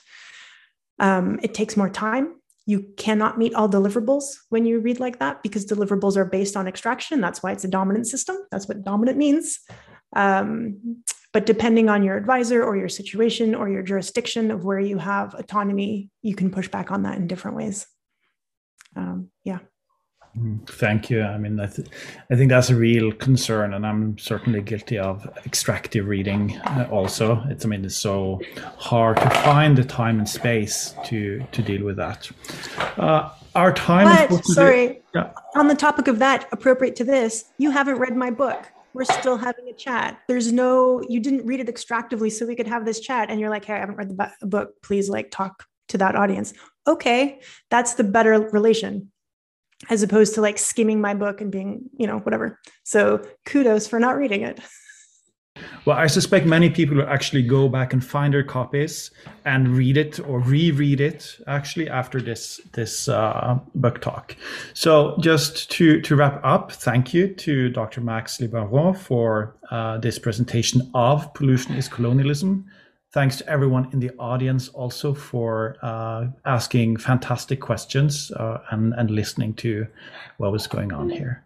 Um, it takes more time. You cannot meet all deliverables when you read like that because deliverables are based on extraction. That's why it's a dominant system. That's what dominant means. Um, but depending on your advisor or your situation or your jurisdiction of where you have autonomy, you can push back on that in different ways. Um, yeah. Mm, thank you. I mean, I, th- I think that's a real concern, and I'm certainly guilty of extractive reading. Uh, also, it's I mean, it's so hard to find the time and space to to deal with that. Uh, our time. But sorry, yeah. on the topic of that, appropriate to this, you haven't read my book we're still having a chat. There's no, you didn't read it extractively so we could have this chat. And you're like, hey, I haven't read the book. Please like talk to that audience. Okay, that's the better relation as opposed to like skimming my book and being, you know, whatever. So kudos for not reading it. Well, I suspect many people will actually go back and find their copies and read it or reread it actually after this this uh, book talk. So just to to wrap up, thank you to Dr. Max Liboiron for uh, this presentation of pollution is colonialism. Thanks to everyone in the audience also for uh, asking fantastic questions uh, and, and listening to what was going on here.